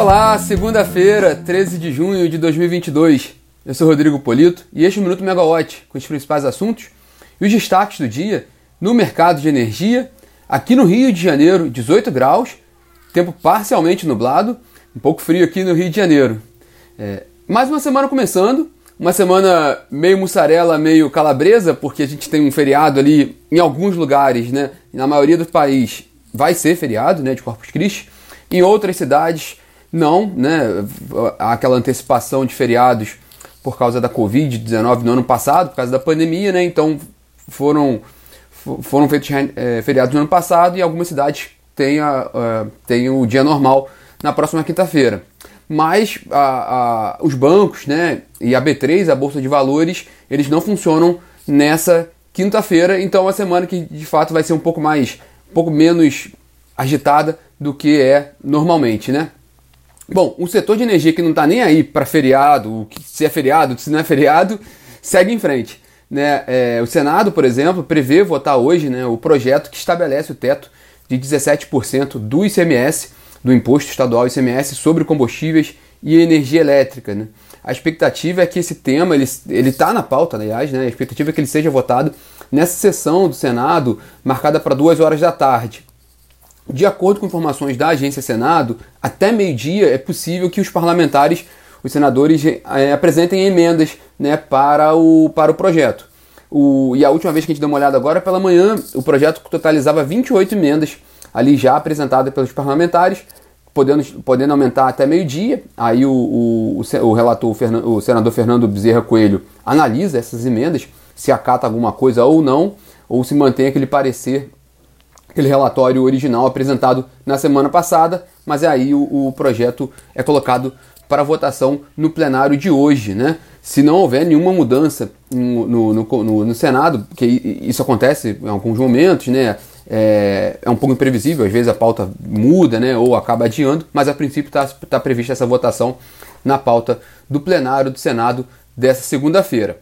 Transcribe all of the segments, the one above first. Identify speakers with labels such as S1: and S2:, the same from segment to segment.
S1: Olá, segunda-feira, 13 de junho de 2022. Eu sou Rodrigo Polito e este é o Minuto Megawatt com os principais assuntos e os destaques do dia no mercado de energia. Aqui no Rio de Janeiro, 18 graus, tempo parcialmente nublado, um pouco frio aqui no Rio de Janeiro. É, mais uma semana começando, uma semana meio mussarela, meio calabresa, porque a gente tem um feriado ali em alguns lugares, né? Na maioria do país vai ser feriado, né, de Corpus Christi. Em outras cidades não, né? Aquela antecipação de feriados por causa da Covid-19 no ano passado, por causa da pandemia, né? Então foram, foram feitos é, feriados no ano passado e algumas cidades têm, a, a, têm o dia normal na próxima quinta-feira. Mas a, os bancos né, e a B3, a Bolsa de Valores, eles não funcionam nessa quinta-feira, então é uma semana que de fato vai ser um pouco mais, um pouco menos agitada do que é normalmente, né? Bom, o setor de energia que não está nem aí para feriado, se é feriado, se não é feriado, segue em frente. Né? É, o Senado, por exemplo, prevê votar hoje né, o projeto que estabelece o teto de 17% do ICMS, do Imposto Estadual ICMS, sobre combustíveis e energia elétrica. Né? A expectativa é que esse tema, ele está na pauta, aliás, né? a expectativa é que ele seja votado nessa sessão do Senado, marcada para duas horas da tarde. De acordo com informações da Agência Senado, até meio-dia é possível que os parlamentares, os senadores, é, apresentem emendas né, para, o, para o projeto. O, e a última vez que a gente deu uma olhada agora, pela manhã, o projeto totalizava 28 emendas ali já apresentadas pelos parlamentares, podendo, podendo aumentar até meio-dia. Aí o, o, o relator, o senador Fernando Bezerra Coelho, analisa essas emendas, se acata alguma coisa ou não, ou se mantém aquele parecer aquele relatório original apresentado na semana passada, mas é aí o, o projeto é colocado para votação no plenário de hoje, né? Se não houver nenhuma mudança no, no, no, no Senado, que isso acontece em alguns momentos, né? É, é, um pouco imprevisível, às vezes a pauta muda, né? Ou acaba adiando, mas a princípio está tá prevista essa votação na pauta do plenário do Senado dessa segunda-feira.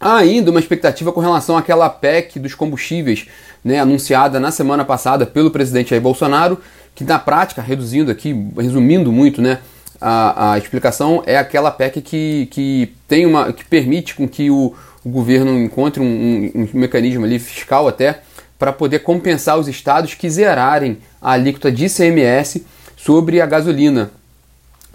S1: Há ainda uma expectativa com relação àquela PEC dos combustíveis, né, anunciada na semana passada pelo presidente Jair Bolsonaro, que na prática, reduzindo aqui, resumindo muito, né, a, a explicação é aquela PEC que, que tem uma que permite com que o, o governo encontre um, um, um mecanismo ali fiscal até para poder compensar os estados que zerarem a alíquota de ICMS sobre a gasolina,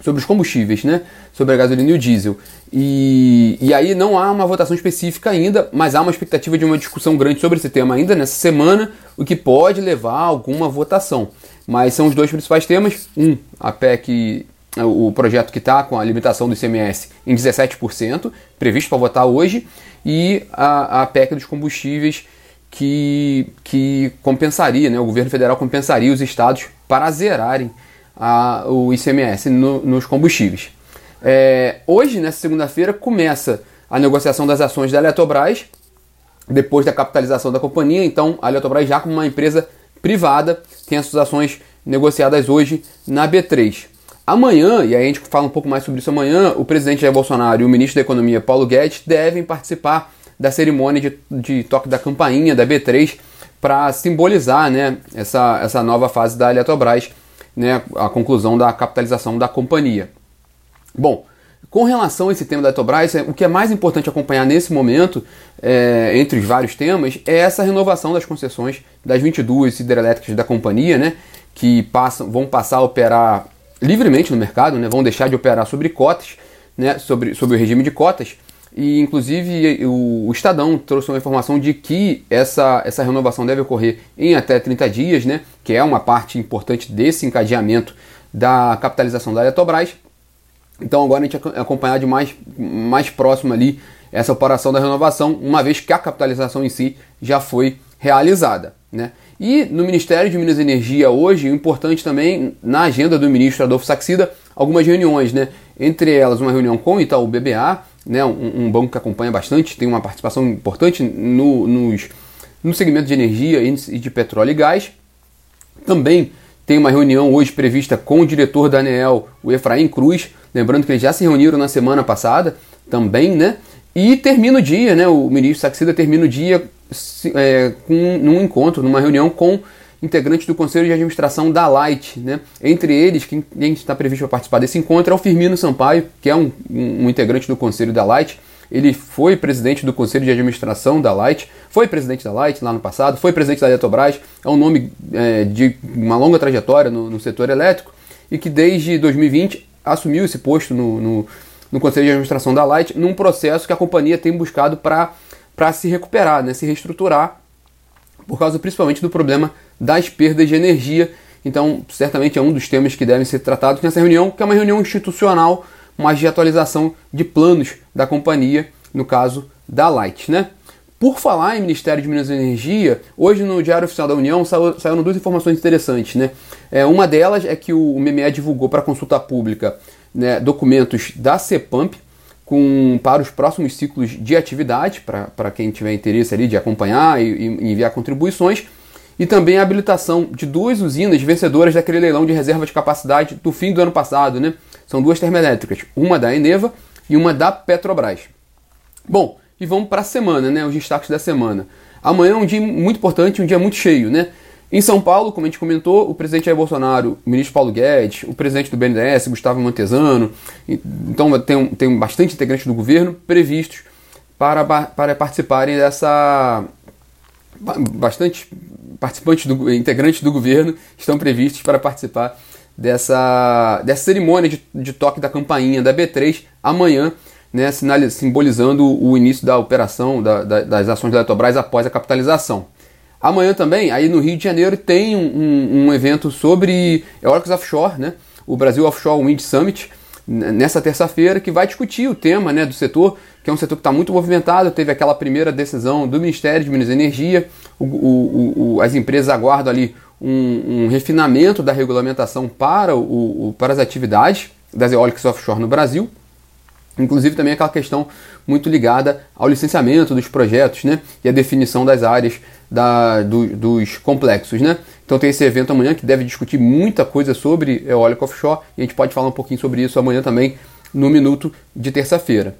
S1: sobre os combustíveis, né? Sobre a gasolina e o diesel. E, e aí não há uma votação específica ainda, mas há uma expectativa de uma discussão grande sobre esse tema ainda nessa semana, o que pode levar a alguma votação. Mas são os dois principais temas. Um, a PEC, o projeto que está com a limitação do ICMS em 17%, previsto para votar hoje, e a, a PEC dos combustíveis que, que compensaria, né, o governo federal compensaria os estados para zerarem a, o ICMS no, nos combustíveis. É, hoje, nessa segunda-feira, começa a negociação das ações da Eletrobras, depois da capitalização da companhia. Então, a Eletrobras, já como uma empresa privada, tem as suas ações negociadas hoje na B3. Amanhã, e aí a gente fala um pouco mais sobre isso amanhã, o presidente Jair Bolsonaro e o ministro da Economia, Paulo Guedes, devem participar da cerimônia de, de toque da campainha da B3 para simbolizar né, essa, essa nova fase da Eletrobras né, a conclusão da capitalização da companhia. Bom, com relação a esse tema da Eletrobras, é, o que é mais importante acompanhar nesse momento, é, entre os vários temas, é essa renovação das concessões das 22 hidrelétricas da companhia, né, que passam, vão passar a operar livremente no mercado, né, vão deixar de operar sobre cotas, né, sobre, sobre o regime de cotas, e inclusive o, Estadão trouxe uma informação de que essa, essa renovação deve ocorrer em até 30 dias, né? que é uma parte importante desse encadeamento da capitalização da Eletrobras. Então agora a gente acompanhar de mais, mais próximo ali essa operação da renovação, uma vez que a capitalização em si já foi realizada. Né? E no Ministério de Minas e Energia hoje, importante também na agenda do ministro Adolfo Saxida, algumas reuniões, né? entre elas uma reunião com o Itaú BBA, né, um, um, banco que acompanha bastante, tem uma participação importante no, nos, no segmento de energia e de petróleo e gás. Também tem uma reunião hoje prevista com o diretor da ANEEL, o Efraim Cruz, lembrando que eles já se reuniram na semana passada também, né? E termina o dia, né? O ministro Saxida termina o dia é, com, num encontro, numa reunião com integrantes do Conselho de Administração da Light. Né? Entre eles, quem, está previsto para participar desse encontro é o Firmino Sampaio, que é um, um, um integrante do Conselho da Light. Ele foi presidente do Conselho de Administração da Light, foi presidente da Light lá no passado, foi presidente da Eletrobras, é um nome é, de uma longa trajetória no, no, setor elétrico e que desde 2020 assumiu esse posto no, no, no Conselho de Administração da Light num processo que a companhia tem buscado para se recuperar, né, se reestruturar, por causa principalmente do problema das perdas de energia. Então, certamente é um dos temas que devem ser tratados nessa reunião, que é uma reunião institucional mas de atualização de planos da companhia, no caso da Light. Né? Por falar em Ministério de Minas e Energia, hoje no Diário Oficial da União saíram duas informações interessantes. Né? É, uma delas é que o, MME divulgou para consulta pública né, documentos da CEPAMP com, para os próximos ciclos de atividade, para quem tiver interesse ali de acompanhar e, e enviar contribuições, e também a habilitação de duas usinas vencedoras daquele leilão de reserva de capacidade do fim do ano passado, né? São duas termoelétricas, uma da Eneva e uma da Petrobras. Bom, e vamos para a semana, né? Os destaques da semana. Amanhã é um dia muito importante, um dia muito cheio, né? Em São Paulo, como a gente comentou, o presidente Jair Bolsonaro, o ministro Paulo Guedes, o presidente do BNDES, Gustavo Montezano, então tem, tem bastante integrantes do governo previstos para, para participarem dessa. Bastante participantes, do, integrantes do governo estão previstos para participar dessa, dessa cerimônia de, de toque da campainha da B3 amanhã, né, simbolizando o início da operação da, da, das ações da Eletrobras após a capitalização. Amanhã também, aí no Rio de Janeiro, tem um, um evento sobre eólicos offshore, né, o Brasil Offshore Wind Summit, nessa terça-feira, que vai discutir o tema né, do setor, que é um setor que está muito movimentado. Teve aquela primeira decisão do Ministério de Minas e Energia, o, o, o, as empresas aguardam ali um, um refinamento da regulamentação para, o, para as atividades das eólicas offshore no Brasil. Inclusive também aquela questão muito ligada ao licenciamento dos projetos né, e a definição das áreas da, do, dos complexos. Né? Então tem esse evento amanhã que deve discutir muita coisa sobre eólica offshore e a gente pode falar um pouquinho sobre isso amanhã também no minuto de terça-feira.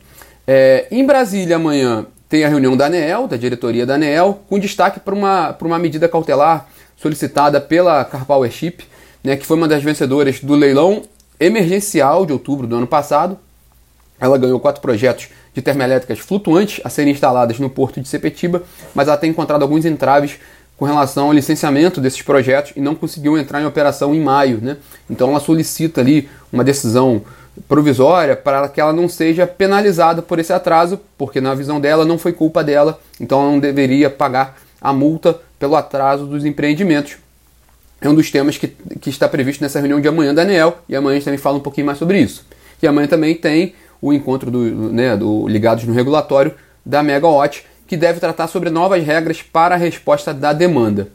S1: É, em Brasília amanhã tem a reunião da ANEEL, da diretoria da ANEEL, com destaque para uma, uma medida cautelar solicitada pela Car Powership, né, que foi uma das vencedoras do leilão emergencial de outubro do ano passado. Ela ganhou quatro projetos de termoelétricas flutuantes a serem instaladas no porto de Sepetiba, mas ela tem encontrado alguns entraves com relação ao licenciamento desses projetos e não conseguiu entrar em operação em maio. Né? Então ela solicita ali uma decisão provisória para que ela não seja penalizada por esse atraso, porque na visão dela não foi culpa dela, então ela não deveria pagar a multa pelo atraso dos empreendimentos. É um dos temas que, que está previsto nessa reunião de amanhã da ANEL, e amanhã a gente também fala um pouquinho mais sobre isso. E amanhã também tem o encontro do, né, do Ligados no Regulatório da Megawatt, que deve tratar sobre novas regras para a resposta da demanda.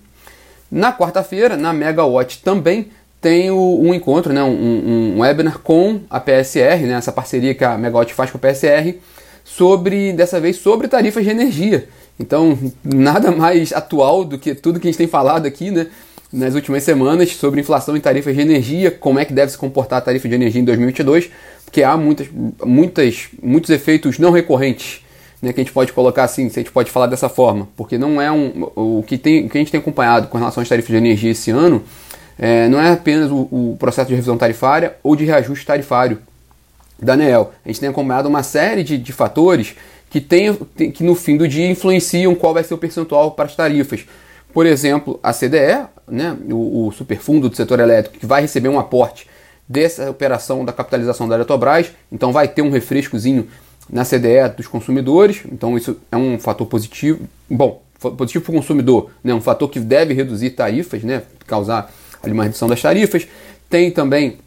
S1: Na quarta-feira, na Megawatt também tem o, um encontro, né, um, um, webinar com a PSR, né, essa parceria que a Megawatt faz com a PSR, sobre, dessa vez, sobre tarifas de energia. Então, nada mais atual do que tudo que a gente tem falado aqui, né? Nas últimas semanas sobre inflação e tarifas de energia, como é que deve se comportar a tarifa de energia em 2022, porque há muitas, muitas, muitos efeitos não recorrentes, né, que a gente pode colocar assim, se a gente pode falar dessa forma, porque não é um, o que, tem, o que a gente tem acompanhado com relação às tarifas de energia esse ano, é, não é apenas o, o, processo de revisão tarifária ou de reajuste tarifário da ANEEL. A gente tem acompanhado uma série de, de fatores que, tem, que no fim do dia influenciam qual vai ser o percentual para as tarifas. Por exemplo, a CDE, né, o, o superfundo do setor elétrico, que vai receber um aporte dessa operação da capitalização da Eletrobras, então vai ter um refrescozinho na CDE dos consumidores, então isso é um fator positivo. Bom, positivo para o consumidor, né, um fator que deve reduzir tarifas, né, causar ali, uma redução das tarifas. Tem também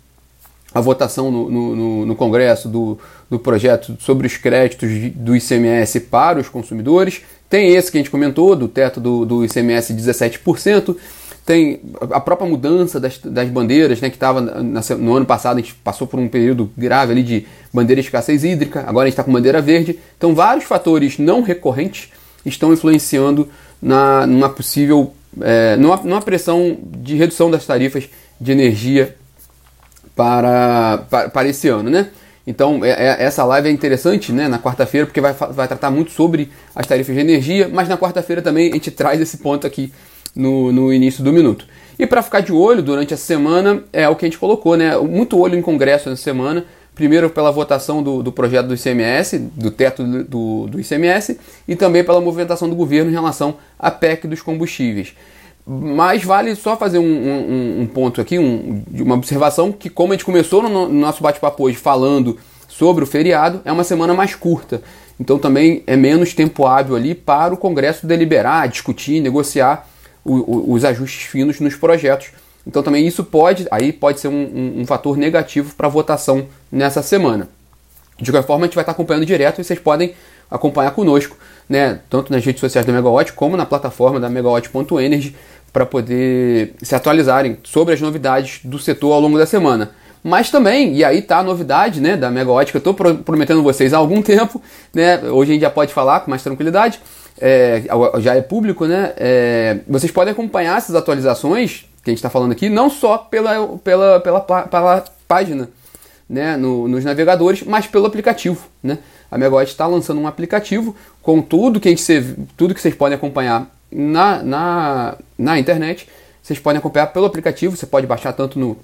S1: a votação no, no, no Congresso do, do projeto sobre os créditos do ICMS para os consumidores. Tem esse que a gente comentou, do teto do, do ICMS 17%. Tem a própria mudança das, das bandeiras, né, que estava no ano passado, a gente passou por um período grave ali de bandeira de escassez hídrica, agora a gente está com bandeira verde. Então, vários fatores não recorrentes estão influenciando na, numa possível é, numa, numa pressão de redução das tarifas de energia para, para, para esse ano, né? Então, é, é, essa live é interessante né, na quarta-feira, porque vai, vai tratar muito sobre as tarifas de energia, mas na quarta-feira também a gente traz esse ponto aqui no, no início do minuto. E para ficar de olho durante a semana é o que a gente colocou, né? Muito olho em congresso nessa semana. Primeiro pela votação do, do projeto do ICMS, do teto do, do ICMS, e também pela movimentação do governo em relação à PEC dos combustíveis. Mas vale só fazer um, um, um ponto aqui, um, uma observação que como a gente começou no, no nosso bate-papo hoje falando sobre o feriado, é uma semana mais curta. Então também é menos tempo hábil ali para o Congresso deliberar, discutir, negociar o, o, os ajustes finos nos projetos. Então também isso pode, aí pode ser um, um, um fator negativo para a votação nessa semana. De qualquer forma, a gente vai estar acompanhando direto e vocês podem acompanhar conosco, né, tanto nas redes sociais da Megawatt como na plataforma da megawatt.energy para poder se atualizarem sobre as novidades do setor ao longo da semana. Mas também, e aí tá a novidade né, da Megawatt que eu estou prometendo vocês há algum tempo, né, hoje a gente já pode falar com mais tranquilidade, é, já é público, né? É, vocês podem acompanhar essas atualizações que a gente está falando aqui, não só pela, pela, pela, pela página, né, no, nos navegadores, mas pelo aplicativo, né? A Megawatt está lançando um aplicativo com tudo que, a gente, tudo que vocês podem acompanhar na, na, na internet. Vocês podem acompanhar pelo aplicativo, você pode baixar tanto no,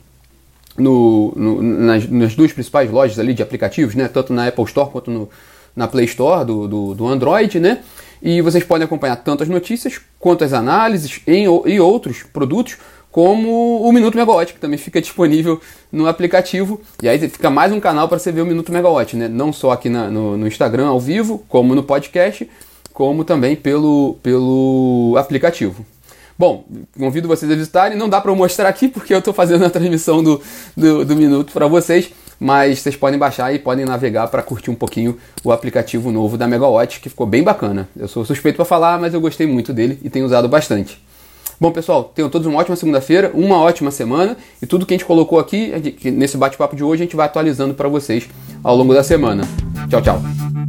S1: no, no nas, nas, duas principais lojas ali de aplicativos, né? Tanto na Apple Store quanto no, na Play Store do, do, do Android, né? E vocês podem acompanhar tanto as notícias quanto as análises em, e outros produtos, como o Minuto Megawatt, que também fica disponível no aplicativo. E aí fica mais um canal para você ver o Minuto Megawatt, né? Não só aqui na, no, no, Instagram ao vivo, como no podcast, como também pelo, pelo aplicativo. Bom, convido vocês a visitarem. Não dá para eu mostrar aqui porque eu estou fazendo a transmissão do, do, do Minuto para vocês mas vocês podem baixar e podem navegar para curtir um pouquinho o aplicativo novo da Megawatt, que ficou bem bacana. Eu sou suspeito para falar, mas eu gostei muito dele e tenho usado bastante. Bom, pessoal, tenham todos uma ótima segunda-feira, uma ótima semana e tudo que a gente colocou aqui nesse bate-papo de hoje a gente vai atualizando para vocês ao longo da semana. Tchau, tchau.